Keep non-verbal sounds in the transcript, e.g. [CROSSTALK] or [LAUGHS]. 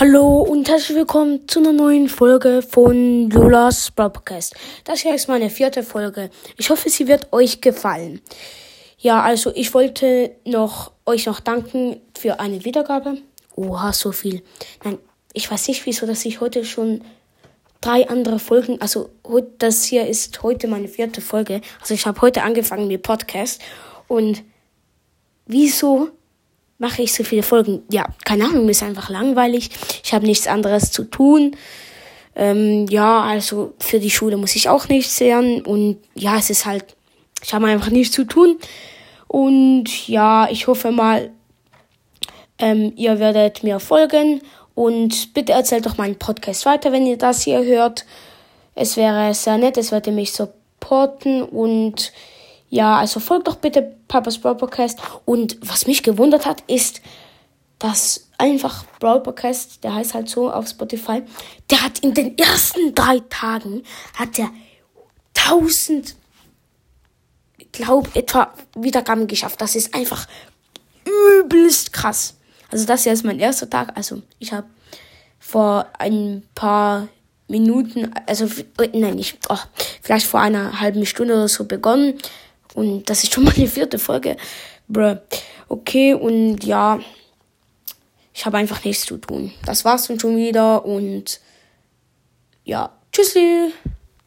Hallo und herzlich willkommen zu einer neuen Folge von Lolas Podcast. Das hier ist meine vierte Folge. Ich hoffe, sie wird euch gefallen. Ja, also ich wollte noch euch noch danken für eine Wiedergabe. Oha, so viel. Nein, ich weiß nicht, wieso, dass ich heute schon drei andere Folgen, also das hier ist heute meine vierte Folge. Also ich habe heute angefangen mit Podcast und wieso mache ich so viele Folgen? Ja, keine Ahnung, mir ist einfach langweilig. Ich habe nichts anderes zu tun. Ähm, ja, also für die Schule muss ich auch nichts lernen. Und ja, es ist halt, ich habe einfach nichts zu tun. Und ja, ich hoffe mal, ähm, ihr werdet mir folgen. Und bitte erzählt doch meinen Podcast weiter, wenn ihr das hier hört. Es wäre sehr nett, es würde mich supporten und ja, also folgt doch bitte Papas Brawl Podcast. Und was mich gewundert hat, ist, dass einfach Brawl Podcast, der heißt halt so auf Spotify, der hat in den ersten drei Tagen, hat er 1000, glaub etwa Wiedergaben geschafft. Das ist einfach übelst krass. Also das hier ist mein erster Tag. Also ich habe vor ein paar Minuten, also nein, nicht, oh, vielleicht vor einer halben Stunde oder so begonnen. Und das ist schon [LAUGHS] mal die vierte Folge. Bruh. Okay, und ja, ich habe einfach nichts zu tun. Das war's dann schon wieder und ja, tschüssi.